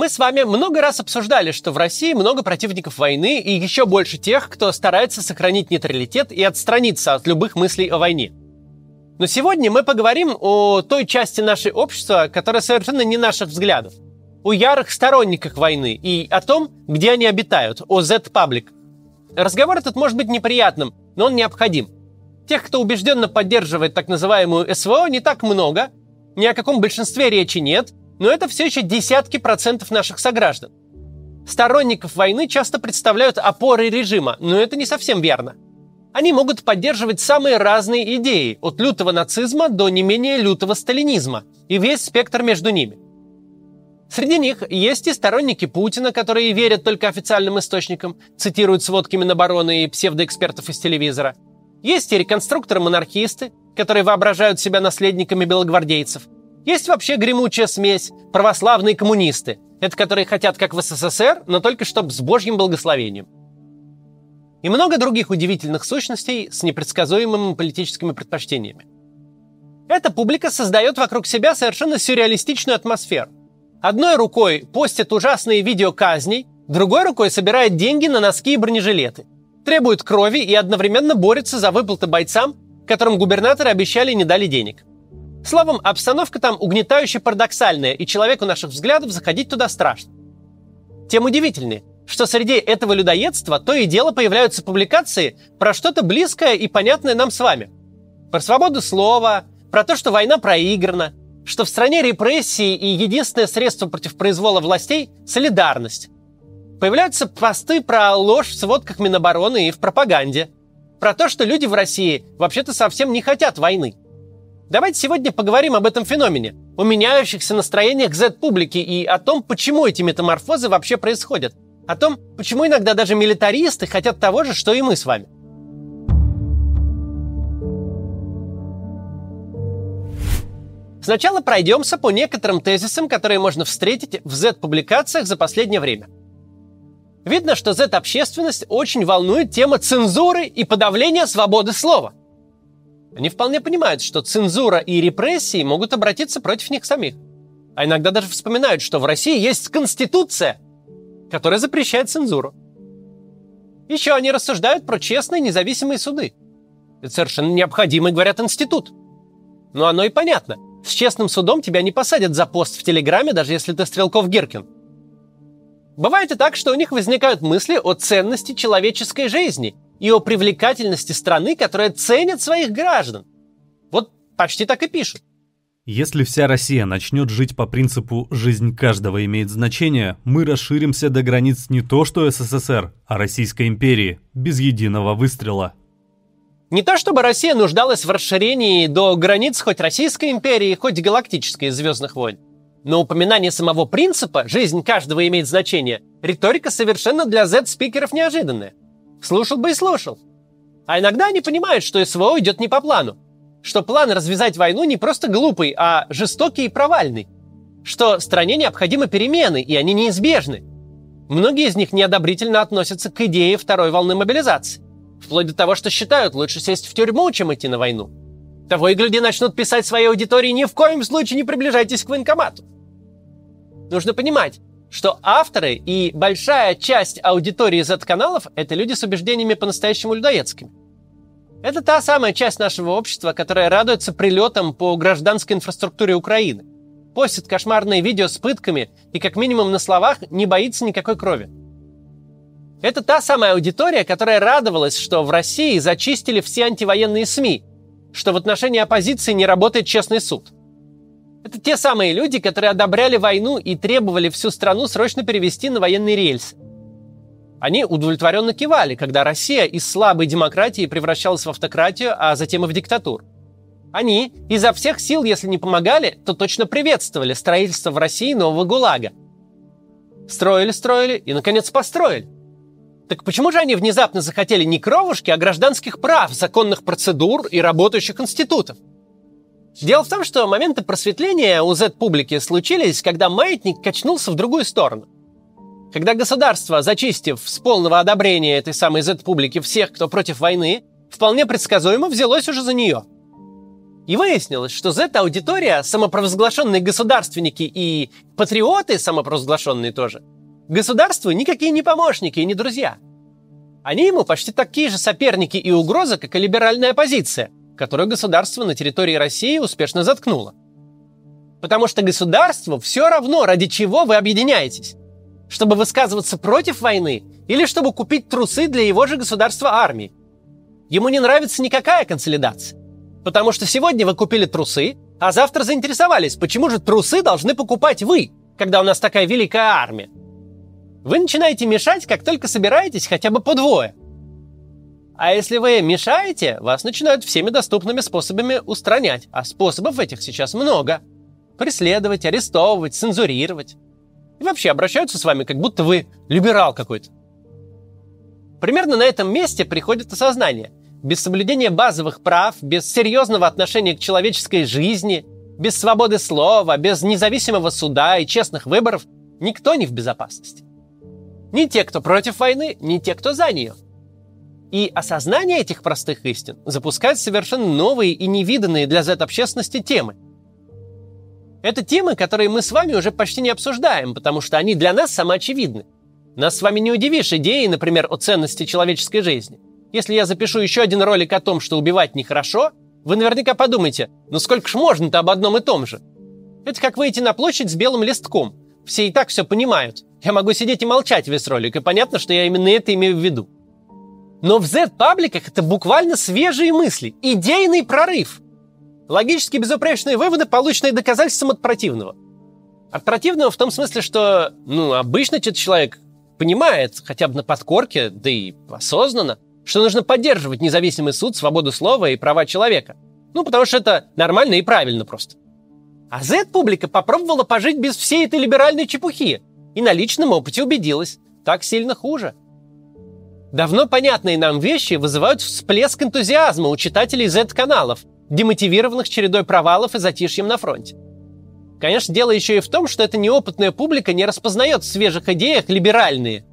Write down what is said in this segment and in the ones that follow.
Мы с вами много раз обсуждали, что в России много противников войны и еще больше тех, кто старается сохранить нейтралитет и отстраниться от любых мыслей о войне. Но сегодня мы поговорим о той части нашей общества, которая совершенно не наших взглядов. О ярых сторонниках войны и о том, где они обитают, о Z-Public. Разговор этот может быть неприятным, но он необходим. Тех, кто убежденно поддерживает так называемую СВО, не так много, ни о каком большинстве речи нет, но это все еще десятки процентов наших сограждан. Сторонников войны часто представляют опорой режима, но это не совсем верно. Они могут поддерживать самые разные идеи, от лютого нацизма до не менее лютого сталинизма, и весь спектр между ними. Среди них есть и сторонники Путина, которые верят только официальным источникам, цитируют сводки Минобороны и псевдоэкспертов из телевизора. Есть и реконструкторы-монархисты, которые воображают себя наследниками белогвардейцев. Есть вообще гремучая смесь – православные коммунисты. Это которые хотят как в СССР, но только чтобы с божьим благословением – и много других удивительных сущностей с непредсказуемыми политическими предпочтениями. Эта публика создает вокруг себя совершенно сюрреалистичную атмосферу. Одной рукой постит ужасные видео казней, другой рукой собирает деньги на носки и бронежилеты, требует крови и одновременно борется за выплаты бойцам, которым губернаторы обещали и не дали денег. Словом, обстановка там угнетающе парадоксальная, и человеку наших взглядов заходить туда страшно. Тем удивительнее, что среди этого людоедства то и дело появляются публикации про что-то близкое и понятное нам с вами. Про свободу слова, про то, что война проиграна, что в стране репрессии и единственное средство против произвола властей – солидарность. Появляются посты про ложь в сводках Минобороны и в пропаганде. Про то, что люди в России вообще-то совсем не хотят войны. Давайте сегодня поговорим об этом феномене, о меняющихся настроениях Z-публики и о том, почему эти метаморфозы вообще происходят – о том, почему иногда даже милитаристы хотят того же, что и мы с вами. Сначала пройдемся по некоторым тезисам, которые можно встретить в Z-публикациях за последнее время. Видно, что Z-общественность очень волнует тема цензуры и подавления свободы слова. Они вполне понимают, что цензура и репрессии могут обратиться против них самих. А иногда даже вспоминают, что в России есть Конституция – которая запрещает цензуру. Еще они рассуждают про честные независимые суды. Это совершенно необходимый, говорят, институт. Но оно и понятно. С честным судом тебя не посадят за пост в Телеграме, даже если ты Стрелков Гиркин. Бывает и так, что у них возникают мысли о ценности человеческой жизни и о привлекательности страны, которая ценит своих граждан. Вот почти так и пишут. Если вся Россия начнет жить по принципу «жизнь каждого имеет значение», мы расширимся до границ не то что СССР, а Российской империи, без единого выстрела. Не то чтобы Россия нуждалась в расширении до границ хоть Российской империи, хоть галактической из «Звездных войн». Но упоминание самого принципа «жизнь каждого имеет значение» риторика совершенно для Z-спикеров неожиданная. Слушал бы и слушал. А иногда они понимают, что СВО идет не по плану, что план развязать войну не просто глупый, а жестокий и провальный. Что стране необходимы перемены, и они неизбежны. Многие из них неодобрительно относятся к идее второй волны мобилизации. Вплоть до того, что считают лучше сесть в тюрьму, чем идти на войну. Того и гляди начнут писать своей аудитории «Ни в коем случае не приближайтесь к военкомату». Нужно понимать, что авторы и большая часть аудитории Z-каналов – это люди с убеждениями по-настоящему людоедскими. Это та самая часть нашего общества, которая радуется прилетам по гражданской инфраструктуре Украины. Постит кошмарные видео с пытками и, как минимум на словах, не боится никакой крови. Это та самая аудитория, которая радовалась, что в России зачистили все антивоенные СМИ, что в отношении оппозиции не работает честный суд. Это те самые люди, которые одобряли войну и требовали всю страну срочно перевести на военные рельсы. Они удовлетворенно кивали, когда Россия из слабой демократии превращалась в автократию, а затем и в диктатуру. Они изо всех сил, если не помогали, то точно приветствовали строительство в России нового ГУЛАГа. Строили, строили и, наконец, построили. Так почему же они внезапно захотели не кровушки, а гражданских прав, законных процедур и работающих институтов? Дело в том, что моменты просветления у Z-публики случились, когда маятник качнулся в другую сторону – когда государство, зачистив с полного одобрения этой самой Z-публики всех, кто против войны, вполне предсказуемо взялось уже за нее. И выяснилось, что Z-аудитория, самопровозглашенные государственники и патриоты, самопровозглашенные тоже, государству никакие не помощники и не друзья. Они ему почти такие же соперники и угрозы, как и либеральная оппозиция, которую государство на территории России успешно заткнуло. Потому что государству все равно, ради чего вы объединяетесь. Чтобы высказываться против войны или чтобы купить трусы для его же государства армии. Ему не нравится никакая консолидация. Потому что сегодня вы купили трусы, а завтра заинтересовались, почему же трусы должны покупать вы, когда у нас такая великая армия. Вы начинаете мешать, как только собираетесь хотя бы по двое. А если вы мешаете, вас начинают всеми доступными способами устранять. А способов этих сейчас много. Преследовать, арестовывать, цензурировать. И вообще обращаются с вами, как будто вы либерал какой-то. Примерно на этом месте приходит осознание – без соблюдения базовых прав, без серьезного отношения к человеческой жизни, без свободы слова, без независимого суда и честных выборов никто не в безопасности. Ни те, кто против войны, ни те, кто за нее. И осознание этих простых истин запускает совершенно новые и невиданные для Z-общественности темы. Это темы, которые мы с вами уже почти не обсуждаем, потому что они для нас самоочевидны. Нас с вами не удивишь идеей, например, о ценности человеческой жизни – если я запишу еще один ролик о том, что убивать нехорошо, вы наверняка подумаете, ну сколько ж можно-то об одном и том же? Это как выйти на площадь с белым листком. Все и так все понимают. Я могу сидеть и молчать весь ролик, и понятно, что я именно это имею в виду. Но в Z-пабликах это буквально свежие мысли, идейный прорыв. Логически безупречные выводы, полученные доказательством от противного. От противного в том смысле, что, ну, обычно этот человек понимает, хотя бы на подкорке, да и осознанно, что нужно поддерживать независимый суд, свободу слова и права человека. Ну, потому что это нормально и правильно просто. А Z-публика попробовала пожить без всей этой либеральной чепухи и на личном опыте убедилась, так сильно хуже. Давно понятные нам вещи вызывают всплеск энтузиазма у читателей Z-каналов, демотивированных чередой провалов и затишьем на фронте. Конечно, дело еще и в том, что эта неопытная публика не распознает в свежих идеях либеральные,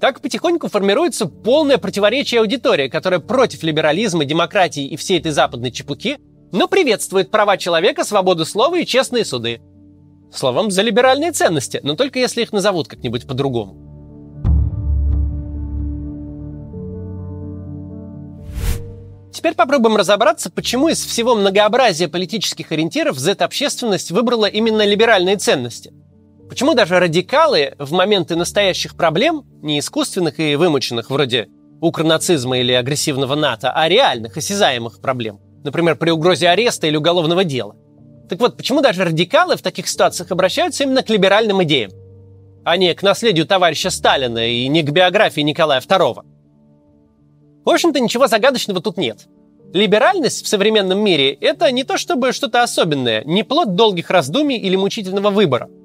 так потихоньку формируется полное противоречие аудитории, которая против либерализма, демократии и всей этой западной чепуки, но приветствует права человека, свободу слова и честные суды. Словом, за либеральные ценности, но только если их назовут как-нибудь по-другому. Теперь попробуем разобраться, почему из всего многообразия политических ориентиров Z-общественность выбрала именно либеральные ценности – Почему даже радикалы в моменты настоящих проблем, не искусственных и вымученных, вроде укронацизма или агрессивного НАТО, а реальных, осязаемых проблем, например, при угрозе ареста или уголовного дела. Так вот, почему даже радикалы в таких ситуациях обращаются именно к либеральным идеям, а не к наследию товарища Сталина и не к биографии Николая II? В общем-то, ничего загадочного тут нет. Либеральность в современном мире – это не то чтобы что-то особенное, не плод долгих раздумий или мучительного выбора –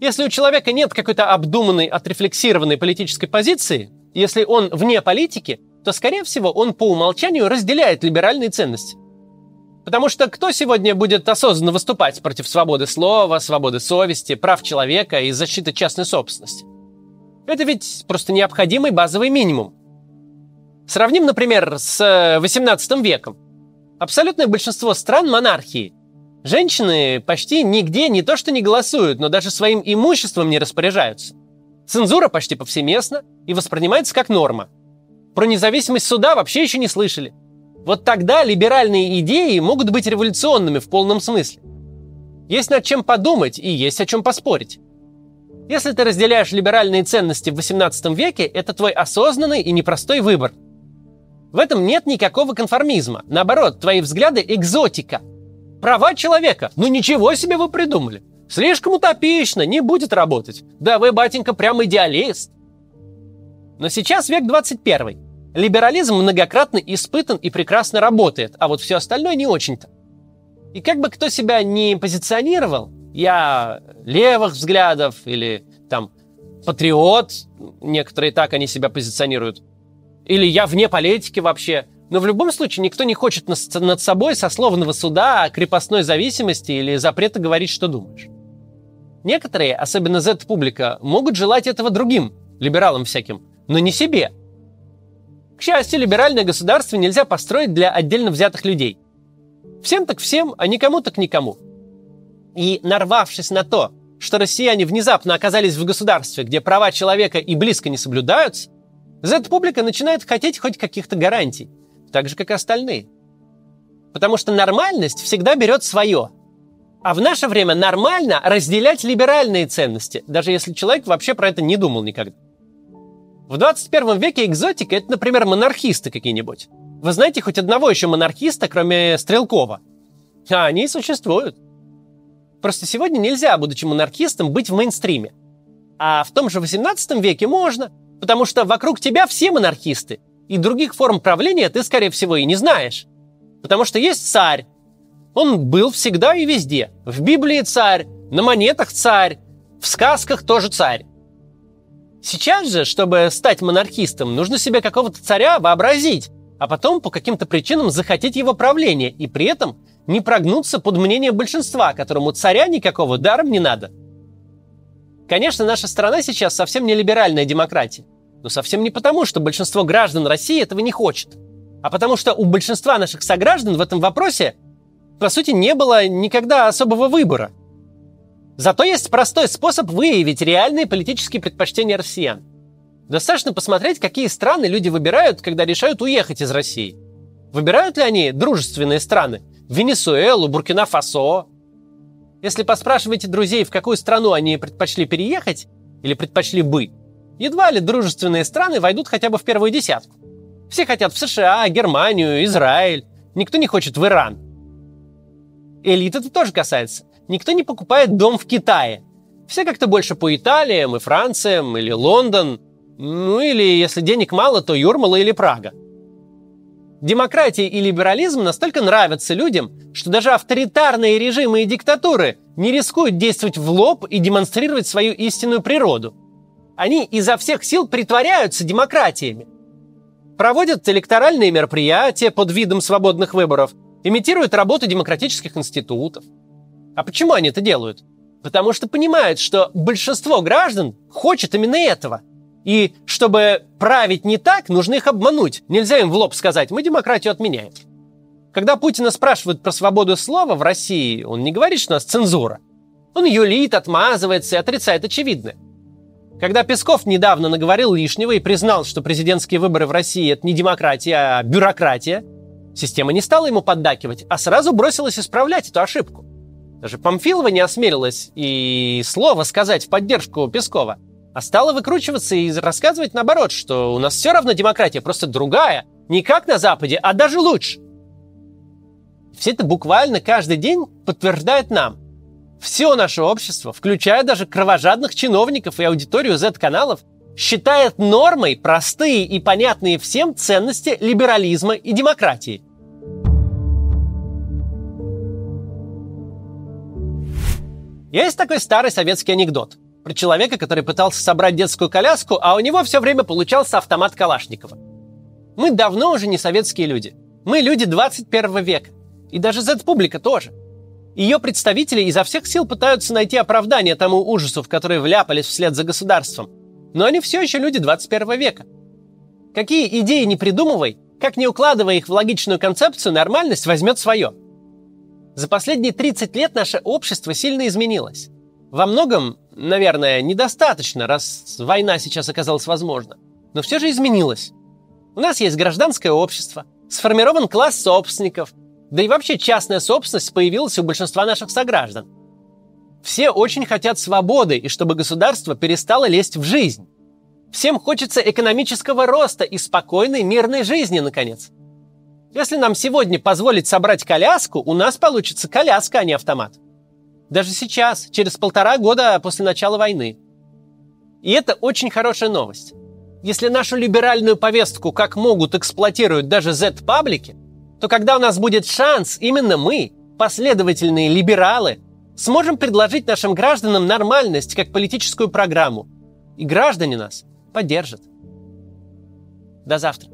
если у человека нет какой-то обдуманной, отрефлексированной политической позиции, если он вне политики, то, скорее всего, он по умолчанию разделяет либеральные ценности. Потому что кто сегодня будет осознанно выступать против свободы слова, свободы совести, прав человека и защиты частной собственности? Это ведь просто необходимый базовый минимум. Сравним, например, с 18 э, веком. Абсолютное большинство стран монархии Женщины почти нигде не то что не голосуют, но даже своим имуществом не распоряжаются. Цензура почти повсеместна и воспринимается как норма. Про независимость суда вообще еще не слышали. Вот тогда либеральные идеи могут быть революционными в полном смысле. Есть над чем подумать и есть о чем поспорить. Если ты разделяешь либеральные ценности в 18 веке, это твой осознанный и непростой выбор. В этом нет никакого конформизма. Наоборот, твои взгляды – экзотика – Права человека. Ну ничего себе вы придумали. Слишком утопично, не будет работать. Да вы, батенька, прям идеалист. Но сейчас век 21. Либерализм многократно испытан и прекрасно работает, а вот все остальное не очень-то. И как бы кто себя не позиционировал, я левых взглядов или там патриот, некоторые так они себя позиционируют, или я вне политики вообще – но в любом случае никто не хочет над собой сословного суда крепостной зависимости или запрета говорить, что думаешь. Некоторые, особенно Z-публика, могут желать этого другим, либералам всяким, но не себе. К счастью, либеральное государство нельзя построить для отдельно взятых людей. Всем так всем, а никому так никому. И нарвавшись на то, что россияне внезапно оказались в государстве, где права человека и близко не соблюдаются, Z-публика начинает хотеть хоть каких-то гарантий, так же, как и остальные. Потому что нормальность всегда берет свое. А в наше время нормально разделять либеральные ценности, даже если человек вообще про это не думал никогда. В 21 веке экзотика – это, например, монархисты какие-нибудь. Вы знаете хоть одного еще монархиста, кроме Стрелкова? А они и существуют. Просто сегодня нельзя, будучи монархистом, быть в мейнстриме. А в том же 18 веке можно, потому что вокруг тебя все монархисты, и других форм правления ты, скорее всего, и не знаешь. Потому что есть царь. Он был всегда и везде. В Библии царь, на монетах царь, в сказках тоже царь. Сейчас же, чтобы стать монархистом, нужно себе какого-то царя вообразить, а потом по каким-то причинам захотеть его правления, и при этом не прогнуться под мнение большинства, которому царя никакого даром не надо. Конечно, наша страна сейчас совсем не либеральная демократия. Но совсем не потому, что большинство граждан России этого не хочет, а потому что у большинства наших сограждан в этом вопросе, по сути, не было никогда особого выбора. Зато есть простой способ выявить реальные политические предпочтения россиян. Достаточно посмотреть, какие страны люди выбирают, когда решают уехать из России. Выбирают ли они дружественные страны, Венесуэлу, Буркина-Фасо. Если поспрашиваете друзей, в какую страну они предпочли переехать, или предпочли бы, едва ли дружественные страны войдут хотя бы в первую десятку. Все хотят в США, Германию, Израиль. Никто не хочет в Иран. Элит это тоже касается. Никто не покупает дом в Китае. Все как-то больше по Италиям и Франциям, или Лондон. Ну или, если денег мало, то Юрмала или Прага. Демократия и либерализм настолько нравятся людям, что даже авторитарные режимы и диктатуры не рискуют действовать в лоб и демонстрировать свою истинную природу. Они изо всех сил притворяются демократиями. Проводят электоральные мероприятия под видом свободных выборов, имитируют работу демократических институтов. А почему они это делают? Потому что понимают, что большинство граждан хочет именно этого – и чтобы править не так, нужно их обмануть. Нельзя им в лоб сказать, мы демократию отменяем. Когда Путина спрашивают про свободу слова в России, он не говорит, что у нас цензура. Он юлит, отмазывается и отрицает очевидное. Когда Песков недавно наговорил лишнего и признал, что президентские выборы в России это не демократия, а бюрократия, система не стала ему поддакивать, а сразу бросилась исправлять эту ошибку. Даже Памфилова не осмелилась и слово сказать в поддержку Пескова – а стала выкручиваться и рассказывать наоборот, что у нас все равно демократия, просто другая, не как на Западе, а даже лучше. Все это буквально каждый день подтверждает нам. Все наше общество, включая даже кровожадных чиновников и аудиторию Z-каналов, считает нормой простые и понятные всем ценности либерализма и демократии. Есть такой старый советский анекдот – про человека, который пытался собрать детскую коляску, а у него все время получался автомат Калашникова. Мы давно уже не советские люди. Мы люди 21 века. И даже Z-публика тоже. Ее представители изо всех сил пытаются найти оправдание тому ужасу, в который вляпались вслед за государством. Но они все еще люди 21 века. Какие идеи не придумывай, как не укладывая их в логичную концепцию, нормальность возьмет свое. За последние 30 лет наше общество сильно изменилось. Во многом, наверное, недостаточно, раз война сейчас оказалась возможна. Но все же изменилось. У нас есть гражданское общество, сформирован класс собственников, да и вообще частная собственность появилась у большинства наших сограждан. Все очень хотят свободы и чтобы государство перестало лезть в жизнь. Всем хочется экономического роста и спокойной мирной жизни, наконец. Если нам сегодня позволить собрать коляску, у нас получится коляска, а не автомат. Даже сейчас, через полтора года после начала войны. И это очень хорошая новость. Если нашу либеральную повестку как могут эксплуатируют даже Z-паблики, то когда у нас будет шанс, именно мы, последовательные либералы, сможем предложить нашим гражданам нормальность как политическую программу. И граждане нас поддержат. До завтра.